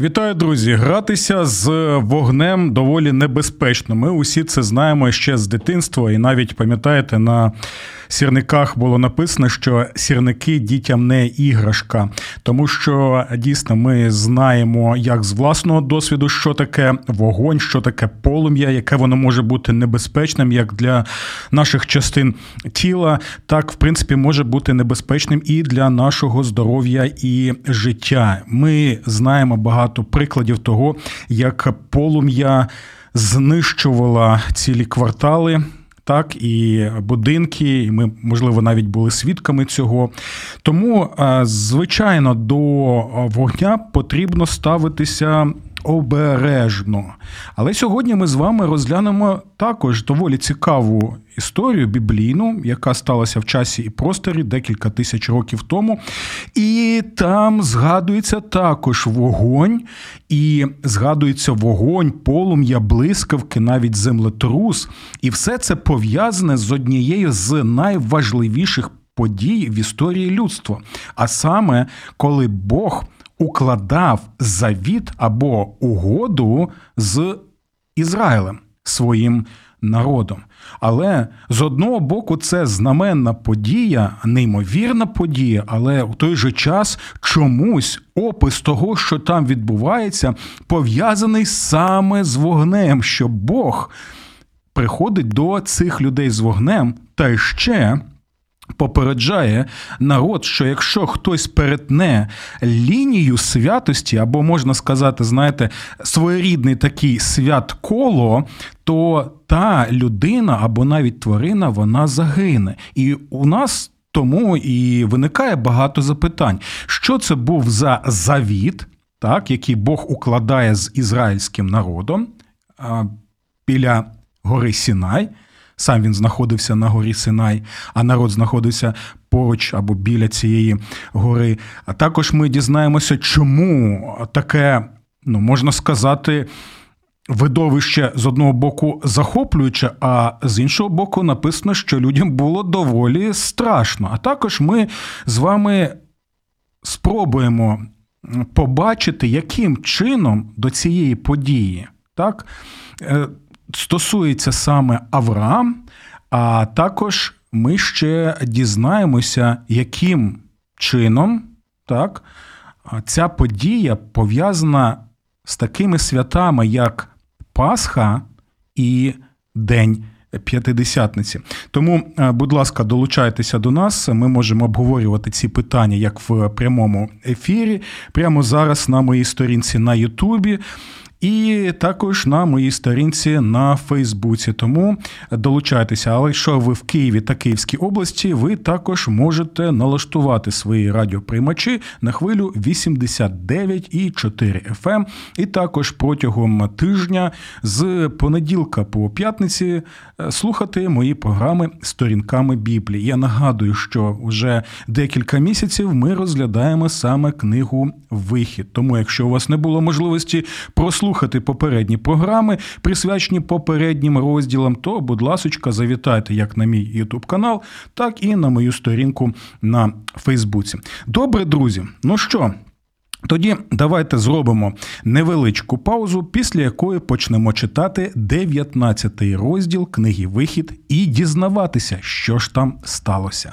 Вітаю, друзі! Гратися з вогнем доволі небезпечно. Ми усі це знаємо ще з дитинства, і навіть пам'ятаєте, на сірниках було написано, що сірники дітям не іграшка, тому що дійсно ми знаємо, як з власного досвіду, що таке вогонь, що таке полум'я, яке воно може бути небезпечним як для наших частин тіла, так в принципі може бути небезпечним і для нашого здоров'я і життя. Ми знаємо багато прикладів того, як полум'я знищувала цілі квартали так і будинки, і ми, можливо, навіть були свідками цього. Тому, звичайно, до вогня потрібно ставитися обережно. Але сьогодні ми з вами розглянемо також доволі цікаву історію біблійну, яка сталася в часі і просторі декілька тисяч років тому. І там згадується також вогонь, і згадується вогонь, полум'я, блискавки, навіть землетрус. І все це пов'язане з однією з найважливіших подій в історії людства. А саме, коли Бог укладав завіт або угоду з Ізраїлем своїм народом. Але з одного боку, це знаменна подія, неймовірна подія, але в той же час чомусь опис того, що там відбувається, пов'язаний саме з вогнем, що Бог приходить до цих людей з вогнем та ще. Попереджає народ, що якщо хтось перетне лінію святості, або можна сказати, знаєте, своєрідний такий свят коло, то та людина або навіть тварина вона загине. І у нас тому і виникає багато запитань, що це був за завіт, так, який Бог укладає з ізраїльським народом біля гори Сінай. Сам він знаходився на горі Синай, а народ знаходився поруч або біля цієї гори. А також ми дізнаємося, чому таке, ну можна сказати, видовище з одного боку захоплююче, а з іншого боку, написано, що людям було доволі страшно. А також ми з вами спробуємо побачити, яким чином до цієї події, так. Е, стосується саме Авраам, а також ми ще дізнаємося, яким чином так, ця подія пов'язана з такими святами, як Пасха і День П'ятидесятниці. Тому, будь ласка, долучайтеся до нас. Ми можемо обговорювати ці питання як в прямому ефірі, прямо зараз на моїй сторінці на Ютубі і також на моїй сторінці на Фейсбуці. Тому долучайтеся. Але якщо ви в Києві та Київській області, ви також можете налаштувати свої радіоприймачі на хвилю 89,4 FM. Ем. І також протягом тижня з понеділка по п'ятниці е, слухати мої програми сторінками Біблії. Я нагадую, що вже декілька місяців ми розглядаємо саме книгу Вихід. Тому, якщо у вас не було можливості прослухати, слухати попередні програми, присвячені попереднім розділам, то, будь ласочка, завітайте як на мій Ютуб канал, так і на мою сторінку на Фейсбуці. Добре, друзі. Ну що? Тоді давайте зробимо невеличку паузу, після якої почнемо читати 19 розділ книги Вихід і дізнаватися, що ж там сталося.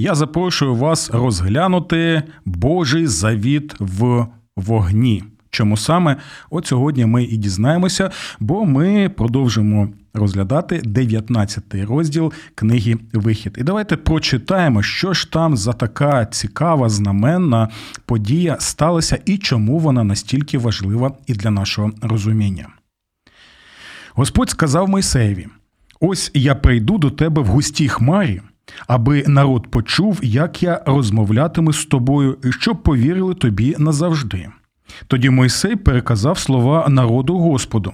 я запрошую вас розглянути Божий завіт в вогні. Чому саме? От сьогодні ми і дізнаємося, бо ми продовжимо розглядати 19 розділ книги Вихід. І давайте прочитаємо, що ж там за така цікава, знаменна подія сталася і чому вона настільки важлива і для нашого розуміння. Господь сказав Мойсеєві: Ось я прийду до тебе в густій хмарі, аби народ почув, як я розмовлятиму з тобою, і щоб повірили тобі назавжди. Тоді Мойсей переказав слова народу Господу.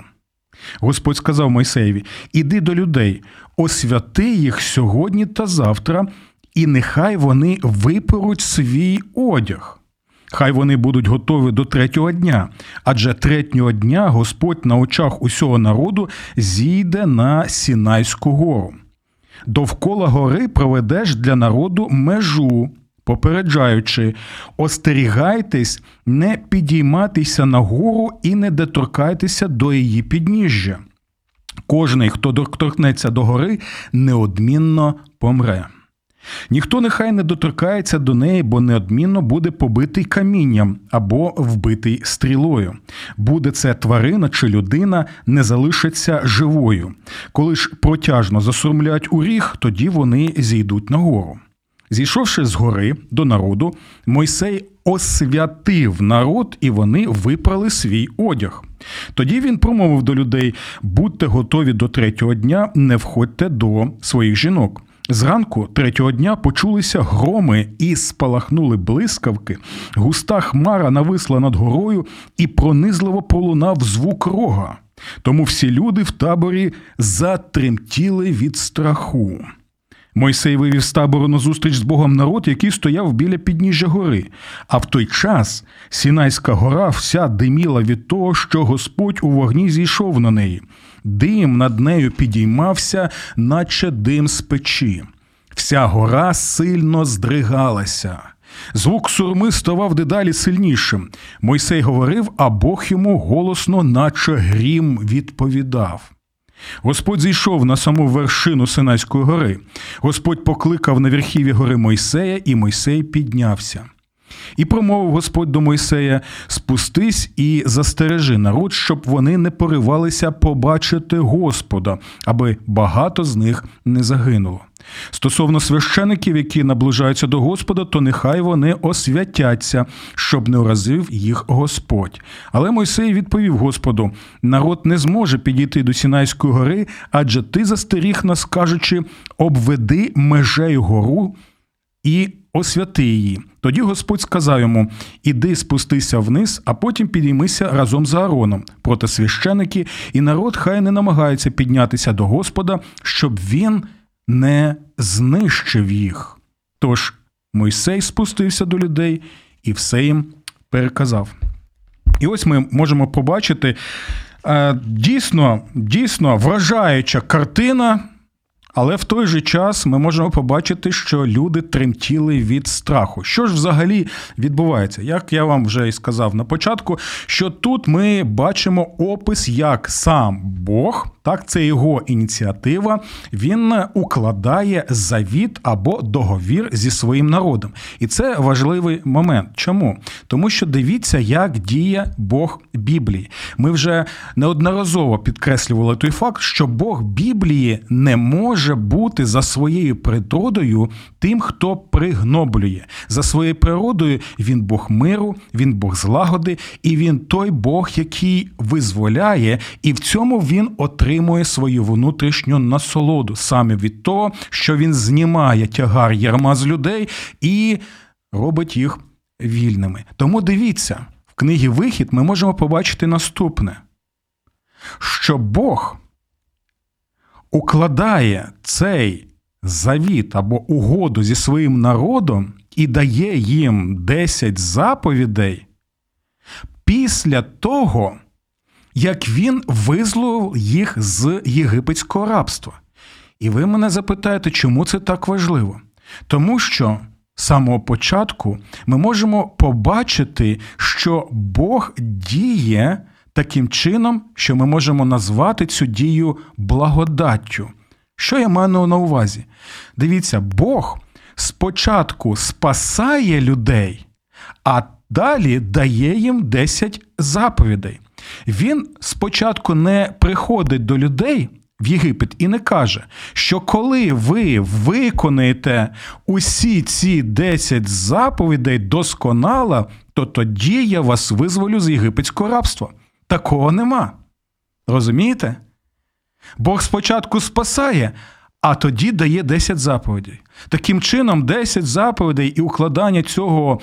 Господь сказав Мойсеєві: Іди до людей, освяти їх сьогодні та завтра, і нехай вони виперуть свій одяг. Хай вони будуть готові до третього дня, адже третього дня Господь на очах усього народу зійде на Сінайську гору. Довкола гори проведеш для народу межу, попереджаючи, остерігайтесь, не підійматися на гору і не доторкайтеся до її підніжжя. Кожний, хто доторкнеться до гори, неодмінно помре. Ніхто нехай не доторкається до неї, бо неодмінно буде побитий камінням або вбитий стрілою. Буде це тварина чи людина, не залишиться живою. Коли ж протяжно засурмлять у ріг, тоді вони зійдуть нагору. Зійшовши з гори до народу, Мойсей освятив народ, і вони випрали свій одяг. Тоді він промовив до людей: будьте готові до третього дня, не входьте до своїх жінок. Зранку третього дня почулися громи і спалахнули блискавки. Густа хмара нависла над горою і пронизливо пролунав звук рога. Тому всі люди в таборі затремтіли від страху. Мойсей вивів з табору на зустріч з Богом народ, який стояв біля підніжжя гори. А в той час Сінайська гора вся диміла від того, що Господь у вогні зійшов на неї. Дим над нею підіймався, наче дим з печі. Вся гора сильно здригалася. Звук сурми ставав дедалі сильнішим. Мойсей говорив, а Бог йому голосно, наче грім, відповідав. Господь зійшов на саму вершину Синайської гори. Господь покликав на верхіві гори Мойсея, і Мойсей піднявся. І промовив Господь до Мойсея: спустись і застережи народ, щоб вони не поривалися побачити Господа, аби багато з них не загинуло. Стосовно священиків, які наближаються до Господа, то нехай вони освятяться, щоб не уразив їх Господь. Але Мойсей відповів Господу: народ не зможе підійти до Сінайської гори, адже ти застеріг нас, кажучи, обведи межею гору і освяти її. Тоді Господь сказав йому: Іди спустися вниз, а потім підіймися разом з Аароном. Проте священики і народ хай не намагаються піднятися до Господа, щоб він не знищив їх. Тож Мойсей спустився до людей і все їм переказав. І ось ми можемо побачити е, дійсно, дійсно вражаюча картина. Але в той же час ми можемо побачити, що люди тремтіли від страху. Що ж взагалі відбувається? Як я вам вже і сказав на початку, що тут ми бачимо опис, як сам Бог, так це його ініціатива, він укладає завіт або договір зі своїм народом. І це важливий момент. Чому? Тому що дивіться, як діє Бог Біблії. Ми вже неодноразово підкреслювали той факт, що Бог Біблії не може бути за своєю природою тим, хто пригноблює. За своєю природою він Бог миру, він Бог злагоди, і він той Бог, який визволяє, і в цьому він отримує свою внутрішню насолоду саме від того, що він знімає тягар ярма з людей і робить їх вільними. Тому дивіться, в книгі Вихід ми можемо побачити наступне: що Бог укладає цей завіт або угоду зі своїм народом і дає їм 10 заповідей після того, як він визволив їх з єгипетського рабства. І ви мене запитаєте, чому це так важливо? Тому що з самого початку ми можемо побачити, що Бог діє таким чином, що ми можемо назвати цю дію благодаттю. Що я маю на увазі? Дивіться, Бог спочатку спасає людей, а далі дає їм 10 заповідей. Він спочатку не приходить до людей в Єгипет і не каже, що коли ви виконаєте усі ці 10 заповідей досконало, то тоді я вас визволю з єгипетського рабства. Такого нема. Розумієте? Бог спочатку спасає, а тоді дає 10 заповідей. Таким чином, 10 заповідей і укладання цього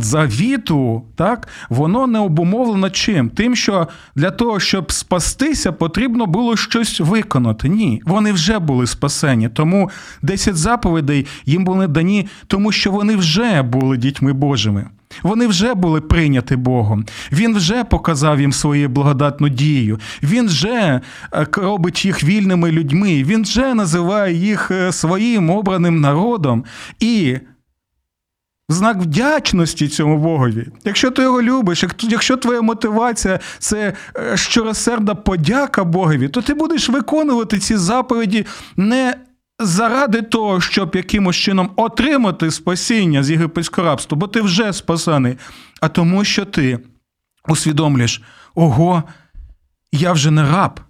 завіту, так, воно не обумовлено чим? Тим, що для того, щоб спастися, потрібно було щось виконати. Ні, вони вже були спасені. Тому 10 заповідей їм були дані, тому що вони вже були дітьми Божими. Вони вже були прийняті Богом. Він вже показав їм свою благодатну дію. Він вже е, робить їх вільними людьми. Він вже називає їх е, своїм обраним народом. І знак вдячності цьому Богові. Якщо ти його любиш, якщо твоя мотивація це е, щиросердна подяка Богові, то ти будеш виконувати ці заповіді не заради того, щоб якимось чином отримати спасіння з єгипетського рабства, бо ти вже спасаний, а тому, що ти усвідомлюєш, ого, я вже не раб,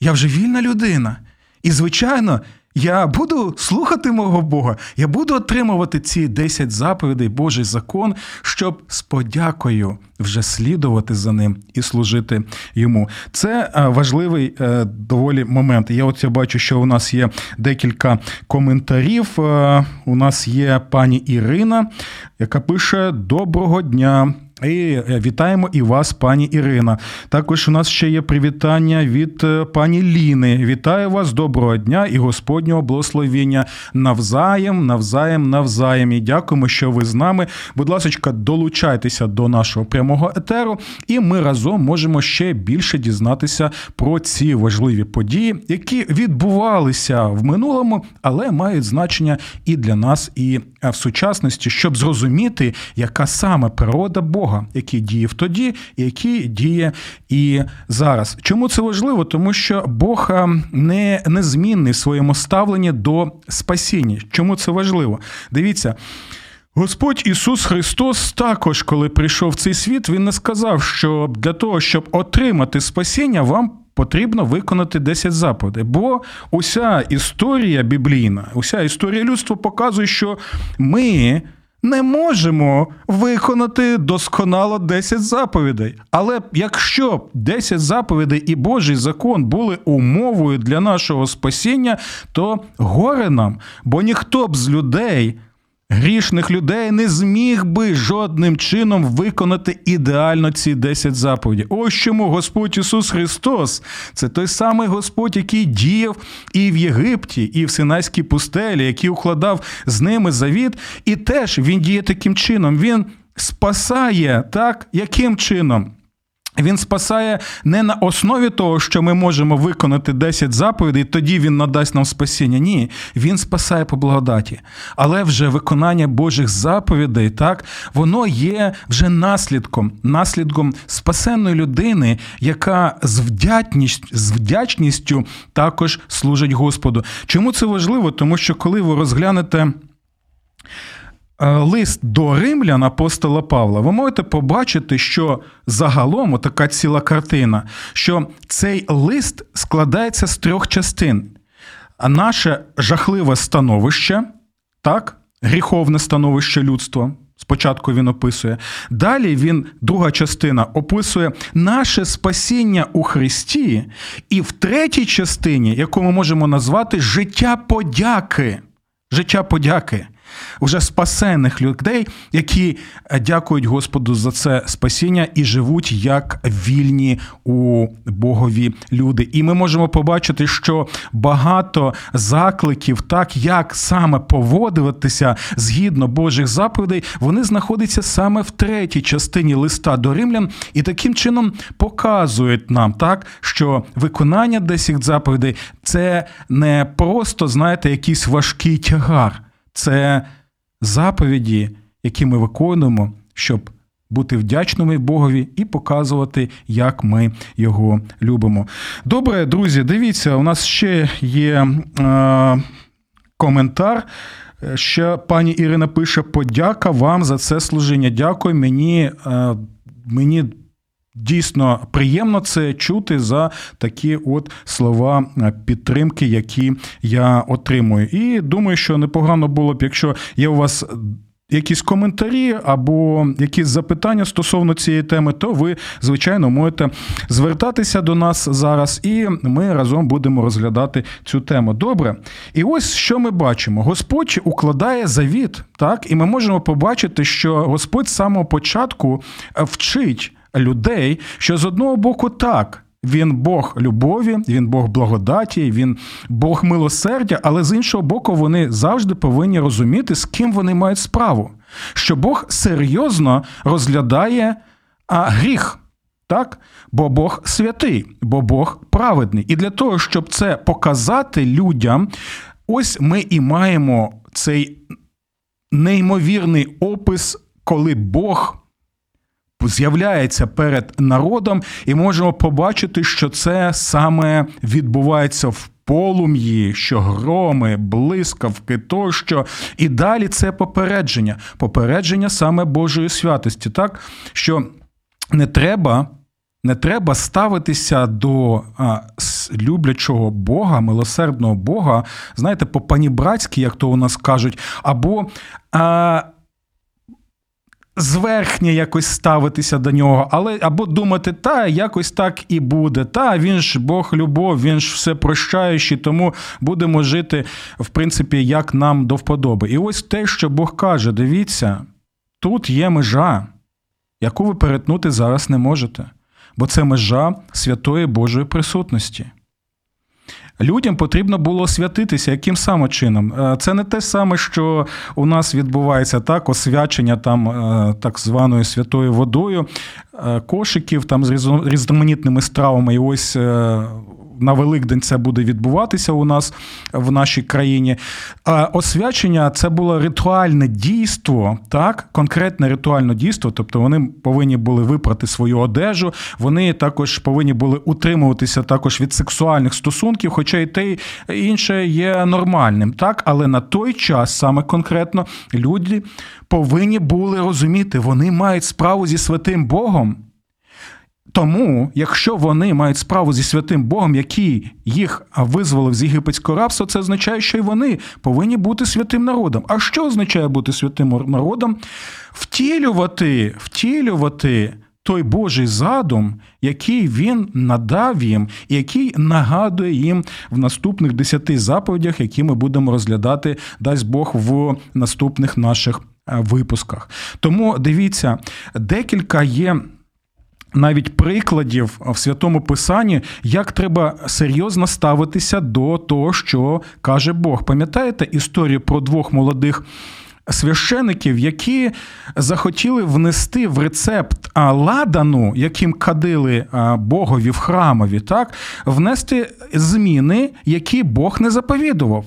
я вже вільна людина. І, звичайно, я буду слухати мого Бога, я буду отримувати ці 10 заповідей, Божий закон, щоб з подякою вже слідувати за ним і служити йому. Це е, важливий е, доволі момент. Я от я бачу, що у нас є декілька коментарів. Е, у нас є пані Ірина, яка пише: Доброго дня. І вітаємо і вас, пані Ірина. Також у нас ще є привітання від пані Ліни. Вітаю вас, доброго дня і Господнього благословіння навзаєм, навзаєм, навзаєм. І дякуємо, що ви з нами. Будь ласка, долучайтеся до нашого прямого етеру, і ми разом можемо ще більше дізнатися про ці важливі події, які відбувалися в минулому, але мають значення і для нас, і в сучасності, щоб зрозуміти, яка саме природа Бога, який діяв тоді, і який діє і зараз. Чому це важливо? Тому що Бог не незмінний в своєму ставленні до спасіння. Чому це важливо? Дивіться. Господь Ісус Христос також, коли прийшов в цей світ, Він не сказав, що для того, щоб отримати спасіння, вам потрібно виконати 10 заповідей. Бо уся історія біблійна, уся історія людства показує, що ми не можемо виконати досконало 10 заповідей. Але якщо 10 заповідей і Божий закон були умовою для нашого спасіння, то горе нам, бо ніхто б з людей Грішних людей не зміг би жодним чином виконати ідеально ці 10 заповідей. Ось чому Господь Ісус Христос це той самий Господь, який діяв і в Єгипті, і в Синайській пустелі, який укладав з ними завіт. І теж він діє таким чином. Він спасає так, яким чином? Він спасає не на основі того, що ми можемо виконати 10 заповідей, тоді він надасть нам спасіння. Ні, він спасає по благодаті. Але вже виконання Божих заповідей, так, воно є вже наслідком, наслідком спасенної людини, яка з вдячністю, з вдячністю також служить Господу. Чому це важливо? Тому що коли ви розглянете. Е, лист до римлян апостола Павла, ви можете побачити, що загалом така ціла картина, що цей лист складається з трьох частин. Наше жахливе становище, так, гріховне становище людства. Спочатку він описує. Далі він, друга частина, описує наше спасіння у Христі, і в третій частині, яку ми можемо назвати життя подяки. Життя подяки уже спасених людей, які е, дякують Господу за це спасіння і живуть як вільні у Богові люди. І ми можемо побачити, що багато закликів, так як саме поводитися згідно Божих заповідей, вони знаходяться саме в третій частині листа до римлян, і таким чином показують нам, так що виконання десять заповідей це не просто, знаєте, якийсь важкий тягар це заповіді, які ми виконуємо, щоб бути вдячними Богові і показувати, як ми його любимо. Добре, друзі, дивіться, у нас ще є е, коментар. Ще пані Ірина пише: подяка вам за це служіння. Дякую мені. Е, мені Дійсно приємно це чути за такі от слова е, підтримки, які я отримую. І думаю, що непогано було б, якщо є у вас. Якісь коментарі або якісь запитання стосовно цієї теми, то ви, звичайно, можете звертатися до нас зараз, і ми разом будемо розглядати цю тему. Добре. І ось що ми бачимо: Господь укладає завіт, так, і ми можемо побачити, що Господь з самого початку вчить людей, що з одного боку так. Він Бог любові, він Бог благодаті, він Бог милосердя, але з іншого боку, вони завжди повинні розуміти, з ким вони мають справу. Що Бог серйозно розглядає а, гріх, так? бо Бог святий, бо Бог праведний. І для того, щоб це показати людям, ось ми і маємо цей неймовірний опис, коли Бог з'являється перед народом, і можемо побачити, що це саме відбувається в полум'ї, що громи, блискавки тощо. І далі це попередження, попередження саме Божої святості, так що не треба. Не треба ставитися до а, люблячого Бога, милосердного Бога, знаєте, по панібратськи, як то у нас кажуть, або а, зверхня якось ставитися до нього, але або думати, та якось так і буде. Та він ж Бог любов, він ж все прощаючий, тому будемо жити, в принципі, як нам до вподоби. І ось те, що Бог каже: дивіться, тут є межа, яку ви перетнути зараз не можете, бо це межа святої Божої присутності. Людям потрібно було святитися, яким саме чином. Е, це не те саме, що у нас відбувається так, освячення там е, так званою святою водою, е, кошиків там з різноманітними стравами. І ось на Великдень це буде відбуватися у нас в нашій країні. Освячення це було ритуальне дійство, так, конкретне ритуальне дійство. Тобто вони повинні були випрати свою одежу, вони також повинні були утримуватися також від сексуальних стосунків, хоча і те інше є нормальним. Так, але на той час саме конкретно люди повинні були розуміти, вони мають справу зі святим Богом. Тому, якщо вони мають справу зі святим Богом, який їх визволив з єгипетського рабства, це означає, що й вони повинні бути святим народом. А що означає бути святим народом? Втілювати, втілювати той Божий задум, який він надав їм, і який нагадує їм в наступних десяти заповідях, які ми будемо розглядати, дасть Бог в наступних наших випусках. Тому дивіться, декілька є навіть прикладів в святому писанні, як треба серйозно ставитися до того, що каже Бог. Пам'ятаєте історію про двох молодих? Священиків, які захотіли внести в рецепт ладану, яким кадили Богові в храмові, так внести зміни, які Бог не заповідував.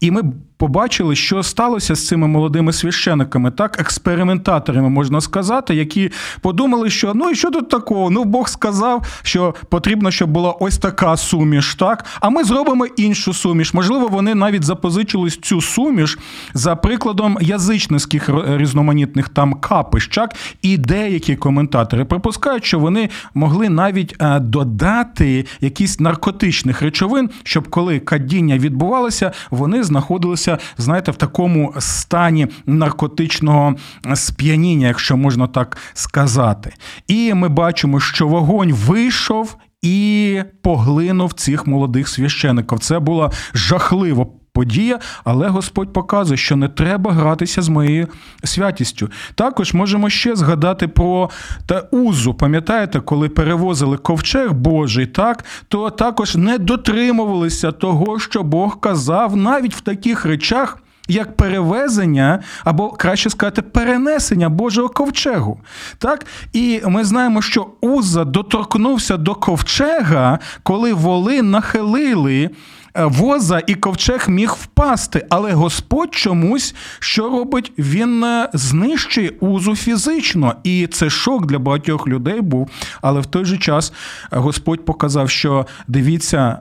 І ми побачили, що сталося з цими молодими священиками, так, експериментаторами можна сказати, які подумали, що ну і що тут такого? Ну, Бог сказав, що потрібно, щоб була ось така суміш, так? А ми зробимо іншу суміш. Можливо, вони навіть запозичили цю суміш за прикладом язичницьких різноманітних там капищ, так? І деякі коментатори припускають, що вони могли навіть е, додати якісь наркотичних речовин, щоб коли кадіння відбувалося, вони знаходилися знаходився, знаєте, в такому стані наркотичного сп'яніння, якщо можна так сказати. І ми бачимо, що вогонь вийшов. І поглинув цих молодих священиків. Це була жахлива подія, але Господь показує, що не треба гратися з моєю святістю. Також можемо ще згадати про та узу. Пам'ятаєте, коли перевозили ковчег Божий, так то також не дотримувалися того, що Бог казав, навіть в таких речах. Як перевезення, або краще сказати, перенесення Божого ковчегу. Так? І ми знаємо, що Уза доторкнувся до ковчега, коли воли нахилили. е, Воза і ковчег міг впасти, але Господь чомусь що робить? Він е, знищує узу фізично, і це шок для багатьох людей був. Але в той же час Господь показав, що дивіться,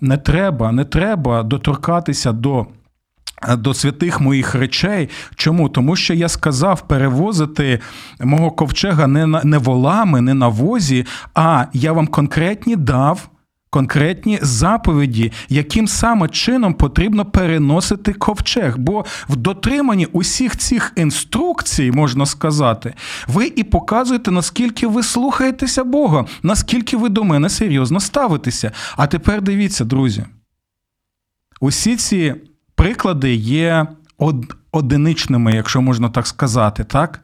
не треба, не треба доторкатися до. До святих моїх речей. Чому? Тому що я сказав перевозити мого ковчега не, на, не волами, не на возі, а я вам конкретні дав. Конкретні заповіді, яким саме чином потрібно переносити ковчег. Бо в дотриманні усіх цих інструкцій, можна сказати, ви і показуєте, наскільки ви слухаєтеся Бога, наскільки ви до мене серйозно ставитеся. А тепер дивіться, друзі. Усі ці приклади є од- одиничними, якщо можна так сказати, так?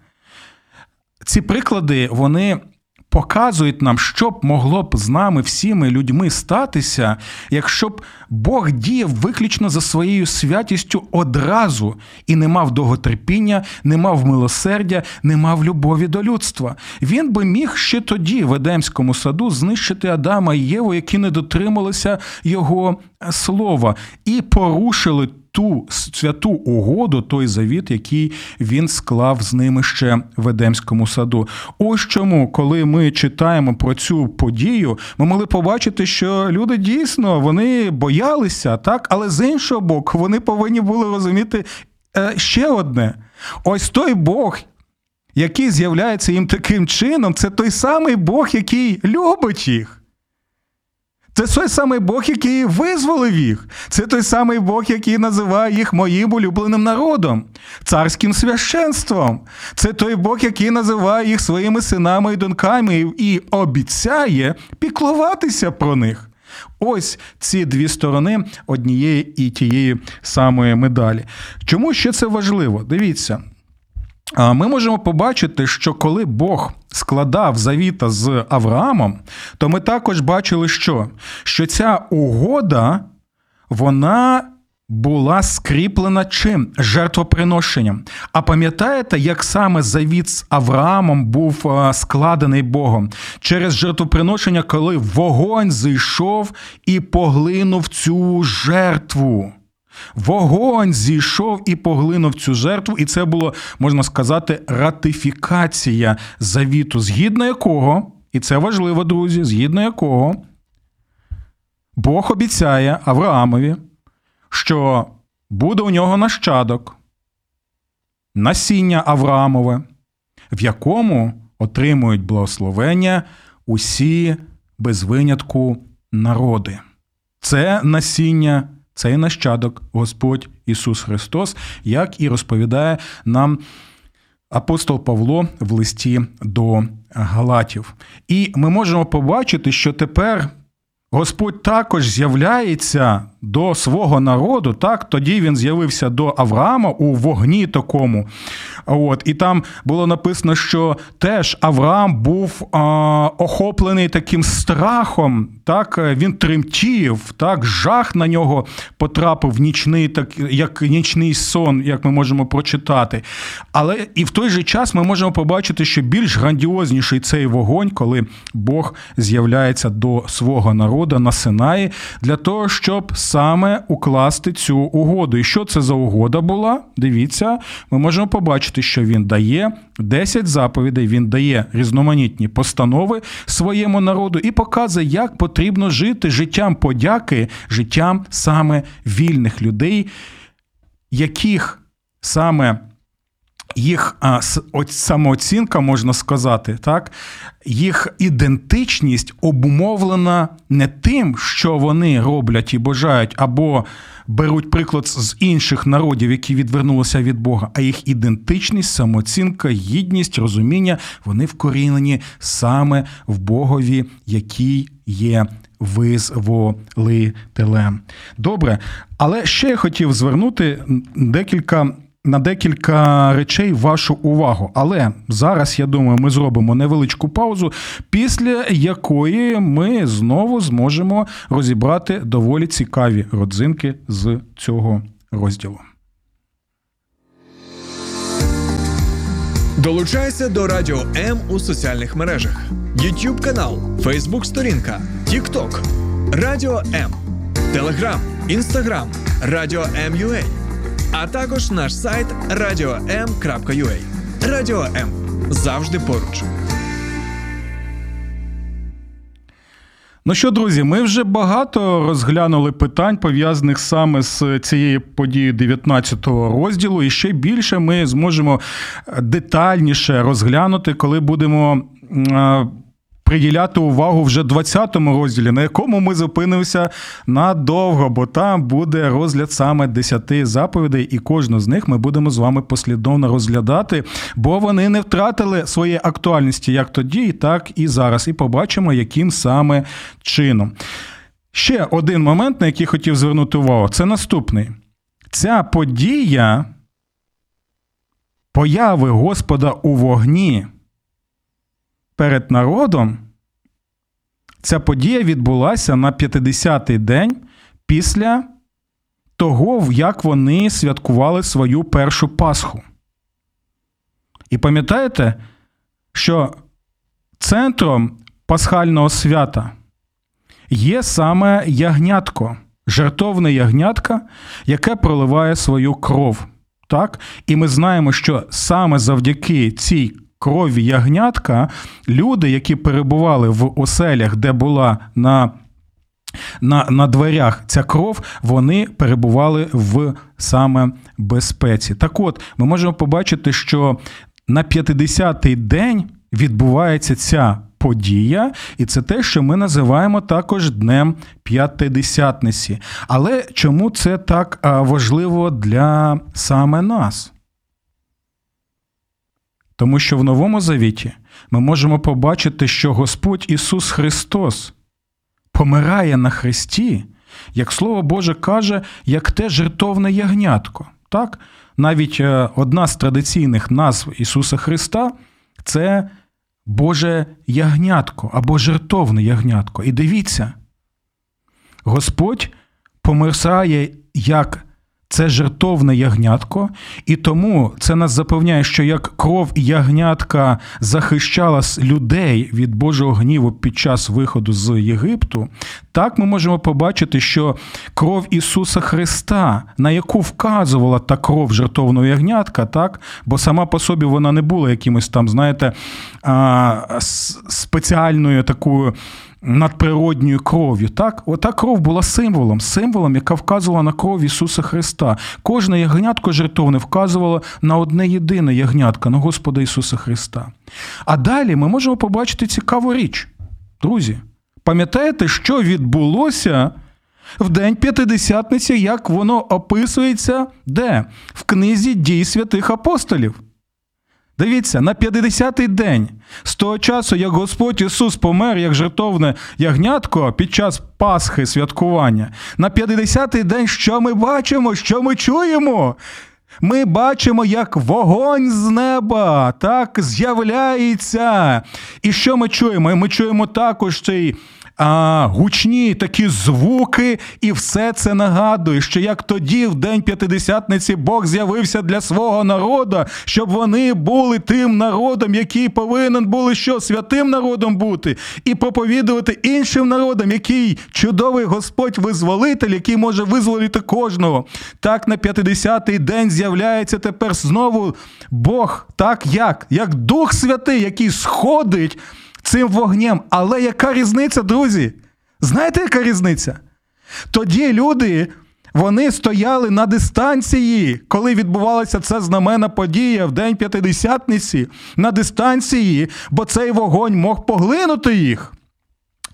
Ці приклади, вони показують нам, що б могло б з нами всіми людьми статися, якщо б Бог діяв виключно за своєю святістю одразу і не мав довготерпіння, не мав милосердя, не мав любові до людства. Він би міг ще тоді, в Едемському саду, знищити Адама і Єву, які не дотрималися його слова, і порушили ту святу угоду, той завіт, який він склав з ними ще в Едемському саду. Ось чому, коли ми читаємо про цю подію, ми могли побачити, що люди дійсно вони боялися, так, але з іншого боку, вони повинні були розуміти е, ще одне: ось той Бог. Який з'являється їм таким чином, це той самий Бог, який любить їх. Це той самий Бог, який визволив їх. Це той самий Бог, який називає їх моїм улюбленим народом, царським священством. Це той Бог, який називає їх своїми синами і доньками і обіцяє піклуватися про них. Ось ці дві сторони однієї і тієї самої медалі. Чому ще це важливо? Дивіться. Ми можемо побачити, що коли Бог складав завіта з Авраамом, то ми також бачили, що, що ця угода вона була скріплена чим? Жертвоприношенням. А пам'ятаєте, як саме завіт з Авраамом був складений Богом? Через жертвоприношення, коли вогонь зійшов і поглинув цю жертву. Вогонь зійшов і поглинув цю жертву, і це було, можна сказати, ратифікація завіту, згідно якого, і це важливо, друзі, згідно якого Бог обіцяє Авраамові, що буде у нього нащадок, насіння Авраамове, в якому отримують благословення усі без винятку народи. Це насіння. Цей нащадок Господь Ісус Христос, як і розповідає нам апостол Павло в листі до Галатів. І ми можемо побачити, що тепер Господь також з'являється до свого народу. Так, тоді він з'явився до Авраама у вогні такому. От, І там було написано, що теж Авраам був а, охоплений таким страхом. Так, Він тремтів, так, жах на нього потрапив нічний, так, як нічний сон, як ми можемо прочитати. Але і в той же час ми можемо побачити, що більш грандіозніший цей вогонь, коли Бог з'являється до свого народу на Синаї, для того, щоб саме укласти цю угоду. І що це за угода була? Дивіться, ми можемо побачити, що він дає 10 заповідей, він дає різноманітні постанови своєму народу і показує, як потрібно жити життям подяки, життям саме вільних людей, яких саме. Їх самооцінка, можна сказати, так, їх ідентичність обумовлена не тим, що вони роблять і бажають, або беруть приклад з інших народів, які відвернулися від Бога, а їх ідентичність, самооцінка, гідність, розуміння, вони вкорінені саме в Богові, який є визволителем. Добре, але ще я хотів звернути декілька на декілька речей вашу увагу. Але зараз я думаю, ми зробимо невеличку паузу, після якої ми знову зможемо розібрати доволі цікаві родзинки з цього розділу. Долучайся до Радіо М у соціальних мережах: Ютуб канал, Фейсбук, сторінка, Тікток, Радіо М, Телеграм, Інстаграм Радіо М.UA а також наш сайт radio.m.ua. Радіо М завжди поруч. Ну що, друзі, ми вже багато розглянули питань, пов'язаних саме з цією подією 19 розділу, і ще більше ми зможемо детальніше розглянути, коли будемо приділяти увагу вже 20 розділі, на якому ми зупинимося надовго, бо там буде розгляд саме 10 заповідей, і кожну з них ми будемо з вами послідовно розглядати, бо вони не втратили своєї актуальності як тоді, так і зараз. І побачимо, яким саме чином. Ще один момент, на який хотів звернути увагу, це наступний. Ця подія появи Господа у вогні перед народом, ця подія відбулася на 50-й день після того, як вони святкували свою першу Пасху. І пам'ятаєте, що центром пасхального свята є саме ягнятко, жертовне ягнятка, яке проливає свою кров. Так? І ми знаємо, що саме завдяки цій крові ягнятка люди, які перебували в оселях, де була на на на дверях ця кров, вони перебували в саме безпеці. Так от, ми можемо побачити, що на 50-й день відбувається ця подія, і це те, що ми називаємо також Днем П'ятидесятниці. Але чому це так важливо для саме нас? Тому що в Новому Завіті ми можемо побачити, що Господь Ісус Христос помирає на Христі, як Слово Боже каже, як те жертовне ягнятко. Так? Навіть е, одна з традиційних назв Ісуса Христа це Боже ягнятко або жертовне ягнятко. І дивіться, Господь помирає як це жертовне ягнятко, і тому це нас запевняє, що як кров ягнятка захищала людей від Божого гніву під час виходу з Єгипту, так ми можемо побачити, що кров Ісуса Христа, на яку вказувала та кров жертовного ягнятка, так, бо сама по собі вона не була якимось там, знаєте, спеціальною такою надприродньою кров'ю. Так, Ота кров була символом, символом, яка вказувала на кров Ісуса Христа. Кожне ягнятко жертовне вказувало на одне єдине ягнятко, на Господа Ісуса Христа. А далі ми можемо побачити цікаву річ. Друзі, пам'ятаєте, що відбулося? В День П'ятидесятниці, як воно описується де? В книзі дій святих апостолів. Дивіться, на 50-й день з того часу, як Господь Ісус помер, як жертовне ягнятко під час Пасхи святкування, на 50-й день що ми бачимо, що ми чуємо? Ми бачимо, як вогонь з неба так з'являється. І що ми чуємо? Ми чуємо також цей а, гучні такі звуки, і все це нагадує, що як тоді, в день п'ятидесятниці, Бог з'явився для свого народу, щоб вони були тим народом, який повинен були що святим народом бути, і проповідувати іншим народам, який чудовий Господь визволитель, який може визволити кожного. Так на 50-й день з'являється тепер знову Бог, так як? Як Дух Святий, який сходить цим вогнем. Але яка різниця, друзі? Знаєте, яка різниця? Тоді люди. Вони стояли на дистанції, коли відбувалася ця знамена подія в День П'ятидесятниці, на дистанції, бо цей вогонь мог поглинути їх.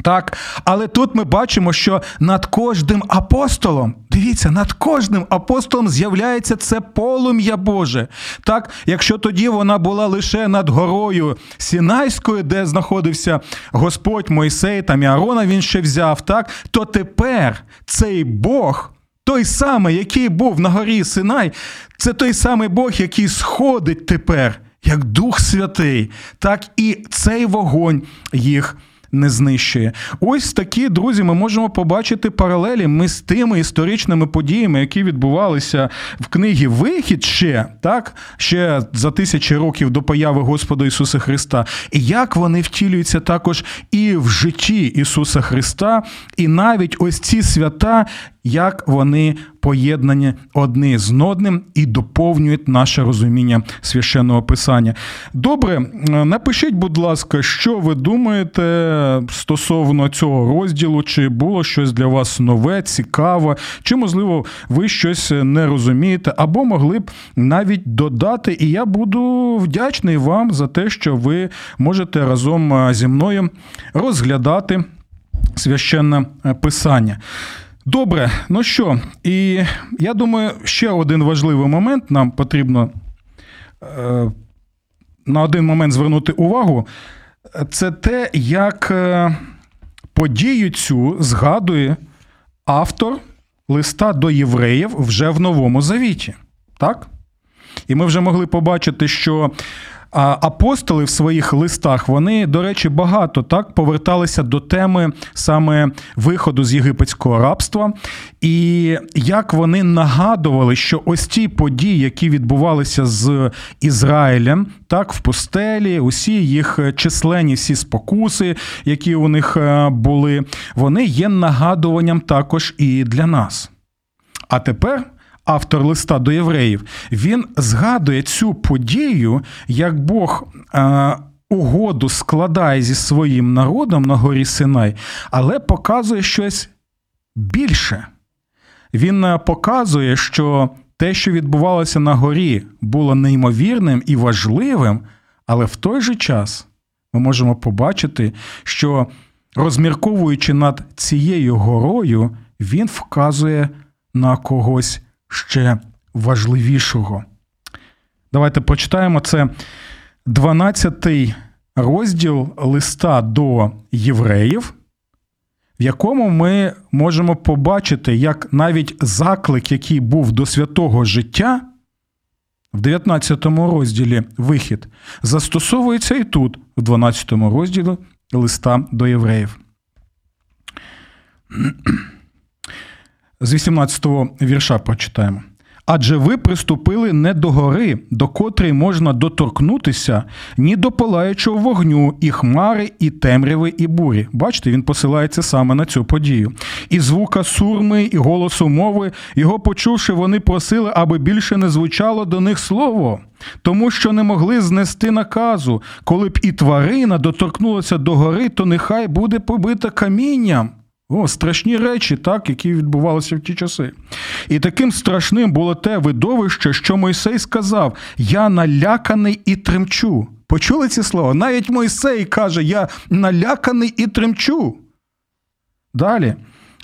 Так, але тут ми бачимо, що над кожним апостолом, дивіться, над кожним апостолом з'являється це полум'я Боже. Так, якщо тоді вона була лише над горою Сінайською, де знаходився Господь Мойсей там і Арона він ще взяв, так, то тепер цей Бог. Той самий, який був на горі Синай, це той самий Бог, який сходить тепер, як Дух Святий, так і цей вогонь їх не знищує. Ось такі друзі, ми можемо побачити паралелі ми з тими історичними подіями, які відбувалися в книгі Вихід ще так, ще за тисячі років до появи Господа Ісуса Христа, і як вони втілюються також і в житті Ісуса Христа, і навіть ось ці свята, як вони поєднані одне з одним і доповнюють наше розуміння священного писання. Добре, напишіть, будь ласка, що ви думаєте стосовно цього розділу, чи було щось для вас нове, цікаве, чи, можливо, ви щось не розумієте, або могли б навіть додати. І я буду вдячний вам за те, що ви можете разом зі мною розглядати священне писання. Добре, ну що, і я думаю, ще один важливий момент нам потрібно е, на один момент звернути увагу. Це те, як е, подію цю згадує автор листа до євреїв вже в Новому Завіті. Так? І ми вже могли побачити, що а апостоли в своїх листах вони, до речі, багато так поверталися до теми саме виходу з єгипетського рабства, і як вони нагадували, що ось ті події, які відбувалися з Ізраїлем, так в пустелі, усі їх численні всі спокуси, які у них е, були, вони є нагадуванням також і для нас. А тепер автор листа до євреїв, він згадує цю подію, як Бог. Е, Угоду складає зі своїм народом на горі Синай, але показує щось більше. Він е, показує, що те, що відбувалося на горі, було неймовірним і важливим, але в той же час ми можемо побачити, що розмірковуючи над цією горою, він вказує на когось ще важливішого. Давайте прочитаємо це 12 розділ листа до євреїв, в якому ми можемо побачити, як навіть заклик, який був до святого життя, в 19 розділі вихід, застосовується і тут, в 12 розділі листа до євреїв. З 18-го вірша прочитаємо. Адже ви приступили не до гори, до котрої можна доторкнутися, ні до палаючого вогню, і хмари, і темряви, і бурі. Бачите, він посилається саме на цю подію. І звука сурми, і голосу мови, його почувши, вони просили, аби більше не звучало до них слово, тому що не могли знести наказу. Коли б і тварина доторкнулася до гори, то нехай буде побита камінням. О, страшні речі, так, які відбувалися в ті часи. І таким страшним було те видовище, що Мойсей сказав: Я наляканий і тремчу. Почули ці слова? Навіть Мойсей каже, я наляканий і тремчу. Далі.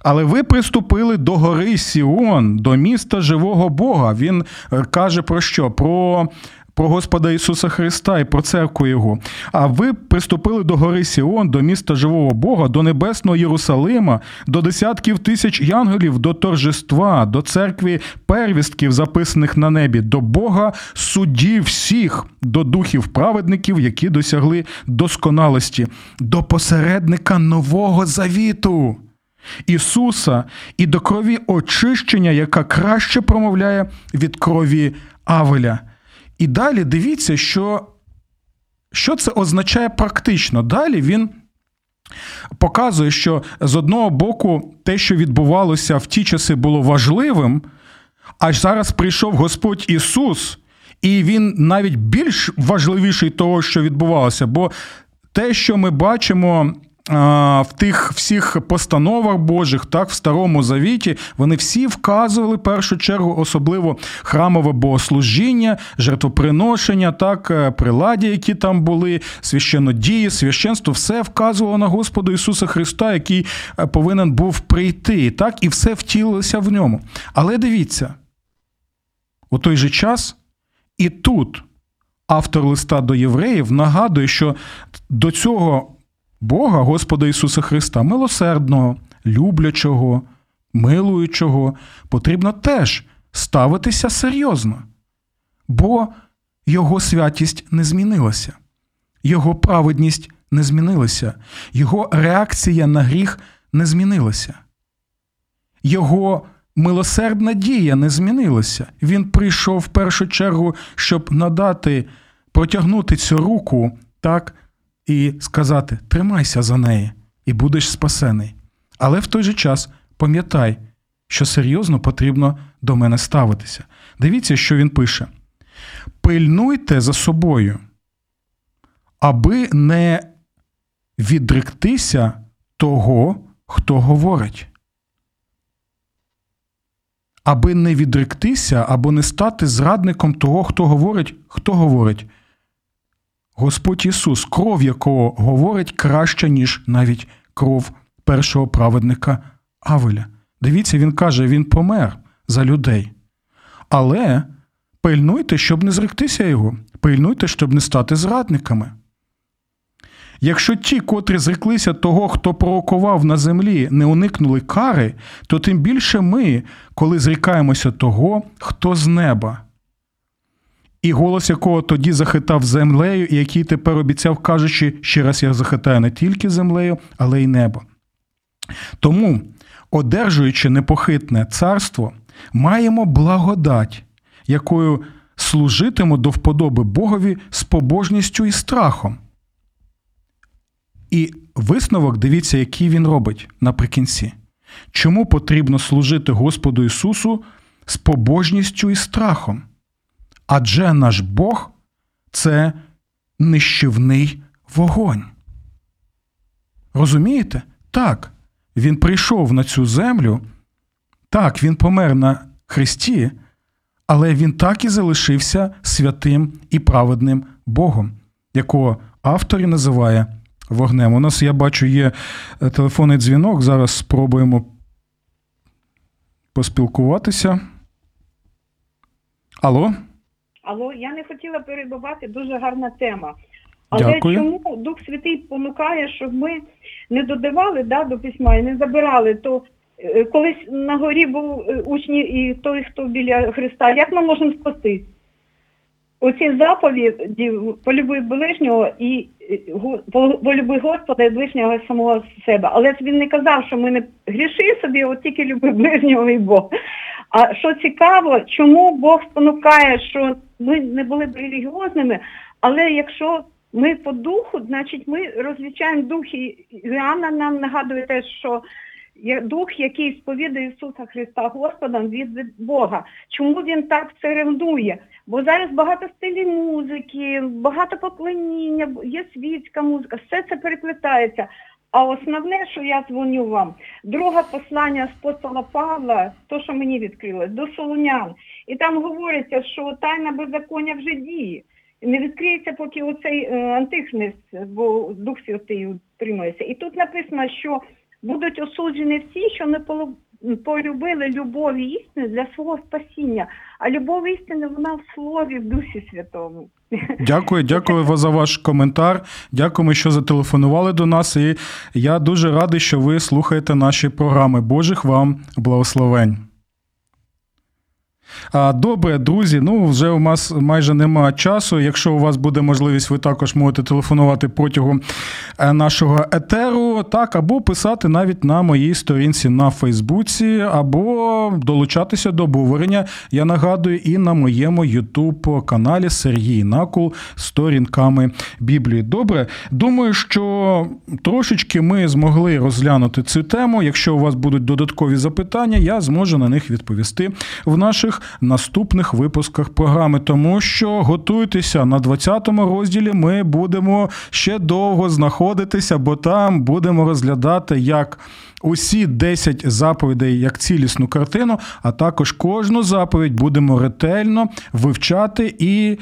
Але ви приступили до гори Сіон, до міста живого Бога. Він е, каже про що? Про про Господа Ісуса Христа і про церкву Його. А ви приступили до гори Сіон, до міста живого Бога, до небесного Єрусалима, до десятків тисяч янголів, до торжества, до церкви первістків, записаних на небі, до Бога суддів всіх, до духів праведників, які досягли досконалості, до посередника нового завіту. Ісуса і до крові очищення, яка краще промовляє від крові Авеля. І далі дивіться, що що це означає практично. Далі він показує, що з одного боку те, що відбувалося в ті часи, було важливим, аж зараз прийшов Господь Ісус, і Він навіть більш важливіший того, що відбувалося. Бо те, що ми бачимо в тих всіх постановах Божих, так, в Старому Завіті, вони всі вказували в першу чергу, особливо храмове богослужіння, жертвоприношення, так, е, приладі, які там були, священодії, священство, все вказувало на Господа Ісуса Христа, який е, повинен був прийти, так, і все втілилося в ньому. Але дивіться, у той же час і тут автор листа до євреїв нагадує, що до цього. Бога, Господа Ісуса Христа, милосердного, люблячого, милуючого, потрібно теж ставитися серйозно, бо Його святість не змінилася, Його праведність не змінилася, його реакція на гріх не змінилася. Його милосердна дія не змінилася. Він прийшов в першу чергу, щоб надати, протягнути цю руку так і сказати: тримайся за неї, і будеш спасений. Але в той же час пам'ятай, що серйозно потрібно до мене ставитися. Дивіться, що він пише: пильнуйте за собою, аби не відректися того, хто говорить. Аби не відректися або не стати зрадником того, хто говорить, хто говорить. Господь Ісус, кров якого говорить краще, ніж навіть кров першого праведника Авеля. Дивіться, він каже, він помер за людей. Але пильнуйте, щоб не зректися його, пильнуйте, щоб не стати зрадниками. Якщо ті, котрі зреклися того, хто пророкував на землі, не уникнули кари, то тим більше ми, коли зрікаємося того, хто з неба. І голос якого тоді захитав землею, і який тепер обіцяв, кажучи, ще раз я захитаю не тільки землею, але й небо. Тому, одержуючи непохитне царство, маємо благодать, якою служитимо до вподоби Богові з побожністю і страхом. І висновок, дивіться, який він робить наприкінці. Чому потрібно служити Господу Ісусу з побожністю і страхом? Адже наш Бог це нищівний вогонь. Розумієте? Так, Він прийшов на цю землю, так, Він помер на Христі, але Він так і залишився святим і праведним Богом, якого автор і називає вогнем. У нас, я бачу, є е, телефонний дзвінок. Зараз спробуємо поспілкуватися. Алло? Алло, я не хотіла перебувати, дуже гарна тема. Але Дякую. чому Дух Святий понукає, щоб ми не додавали да, до письма і не забирали, то е, колись на горі був е, учні і той, хто біля Христа, як ми можемо спастись? Оці заповіді полюби ближнього і е, полюби Господа і ближнього самого себе. Але ж він не казав, що ми не гріши собі, от тільки люби ближнього і Бог. А що цікаво, чому Бог спонукає, що ми не були б релігіозними, але якщо ми по духу, значить ми розвічаємо дух. І Іоанна нам нагадує те, що дух, який сповідає Ісуса Христа Господом від Бога. Чому він так це ревнує? Бо зараз багато стилів музики, багато поклоніння, є світська музика, все це переплетається. А основне, що я дзвоню вам, друге послання апостола Павла, то, що мені відкрилось, до Солонян. І там говориться, що тайна беззаконня вже діє. Не відкриється, поки оцей е, антихрист, бо Дух Святий утримується. І тут написано, що будуть осуджені всі, що не полюбили любові істини для свого спасіння. А любов істини вона в слові, в Дусі Святому. Дякую, дякую за ваш коментар. Дякуємо, що зателефонували до нас. І я дуже радий, що ви слухаєте наші програми. Божих вам благословень. Добре, друзі. Ну вже у нас майже нема часу. Якщо у вас буде можливість, ви також можете телефонувати протягом е, нашого етеру, так, або писати навіть на моїй сторінці на Фейсбуці, або долучатися до обговорення. Я нагадую, і на моєму Ютуб каналі Сергій Накул сторінками Біблії. Добре, думаю, що трошечки ми змогли розглянути цю тему. Якщо у вас будуть додаткові запитання, я зможу на них відповісти в наших наступних випусках програми, тому що готуйтеся на 20-му розділі. Ми будемо ще довго знаходитися, бо там будемо розглядати як. Усі 10 заповідей як цілісну картину, а також кожну заповідь будемо ретельно вивчати і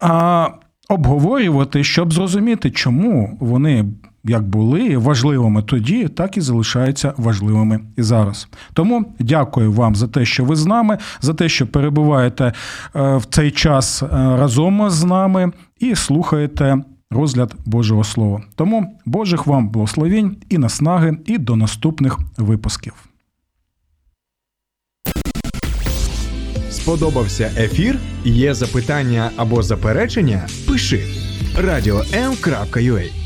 а, обговорювати, щоб зрозуміти, чому вони як були важливими тоді, так і залишаються важливими і зараз. Тому дякую вам за те, що ви з нами, за те, що перебуваєте е, в цей час е, разом з нами і слухаєте розгляд Божого Слова. Тому Божих вам благословінь і наснаги, і до наступних випусків. Сподобався ефір? Є запитання або заперечення? Пиши радіом.ua